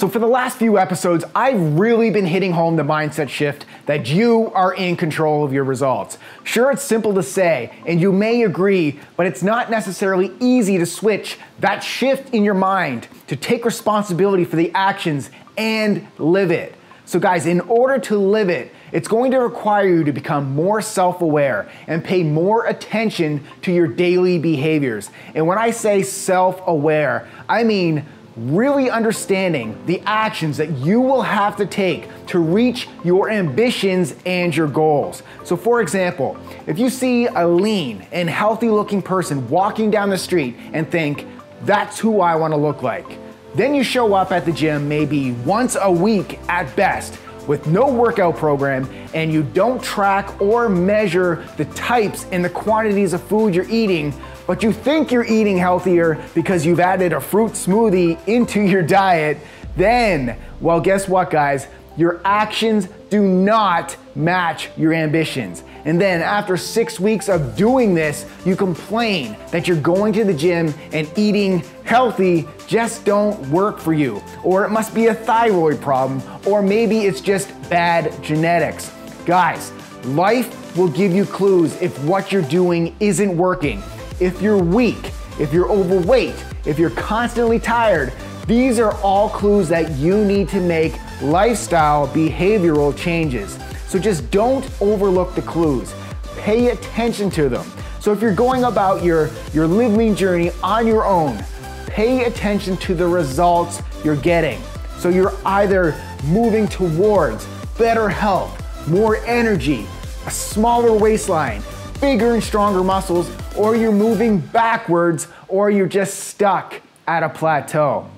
So, for the last few episodes, I've really been hitting home the mindset shift that you are in control of your results. Sure, it's simple to say, and you may agree, but it's not necessarily easy to switch that shift in your mind to take responsibility for the actions and live it. So, guys, in order to live it, it's going to require you to become more self aware and pay more attention to your daily behaviors. And when I say self aware, I mean really understanding the actions that you will have to take to reach your ambitions and your goals. So, for example, if you see a lean and healthy looking person walking down the street and think, that's who I wanna look like then you show up at the gym maybe once a week at best with no workout program and you don't track or measure the types and the quantities of food you're eating, but you think you're eating healthier because you've added a fruit smoothie into your diet, then, well, guess what, guys? Your actions do not match your ambitions. And then after six weeks of doing this, you complain that you're going to the gym and eating healthy just don't work for you. Or it must be a thyroid problem, or maybe it's just bad genetics. Guys, life will give you clues if what you're doing isn't working. If you're weak, if you're overweight, if you're constantly tired, these are all clues that you need to make lifestyle behavioral changes. So just don't overlook the clues. Pay attention to them. So if you're going about your, your live lean journey on your own, pay attention to the results you're getting. So you're either moving towards better health, more energy, a smaller waistline, bigger and stronger muscles, or you're moving backwards, or you're just stuck at a plateau.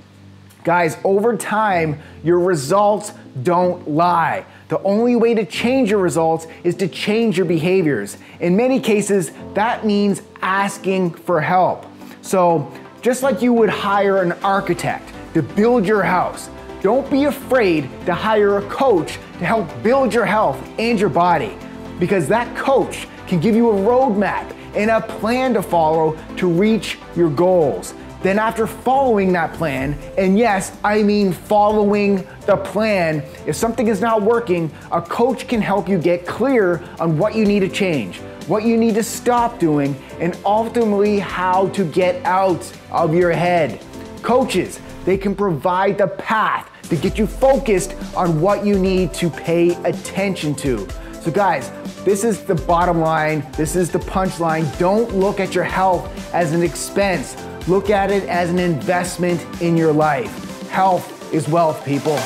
Guys, over time, your results don't lie. The only way to change your results is to change your behaviors. In many cases, that means asking for help. So, just like you would hire an architect to build your house, don't be afraid to hire a coach to help build your health and your body because that coach can give you a roadmap and a plan to follow to reach your goals. Then, after following that plan, and yes, I mean following the plan, if something is not working, a coach can help you get clear on what you need to change, what you need to stop doing, and ultimately how to get out of your head. Coaches, they can provide the path to get you focused on what you need to pay attention to. So guys, this is the bottom line. This is the punchline. Don't look at your health as an expense. Look at it as an investment in your life. Health is wealth, people.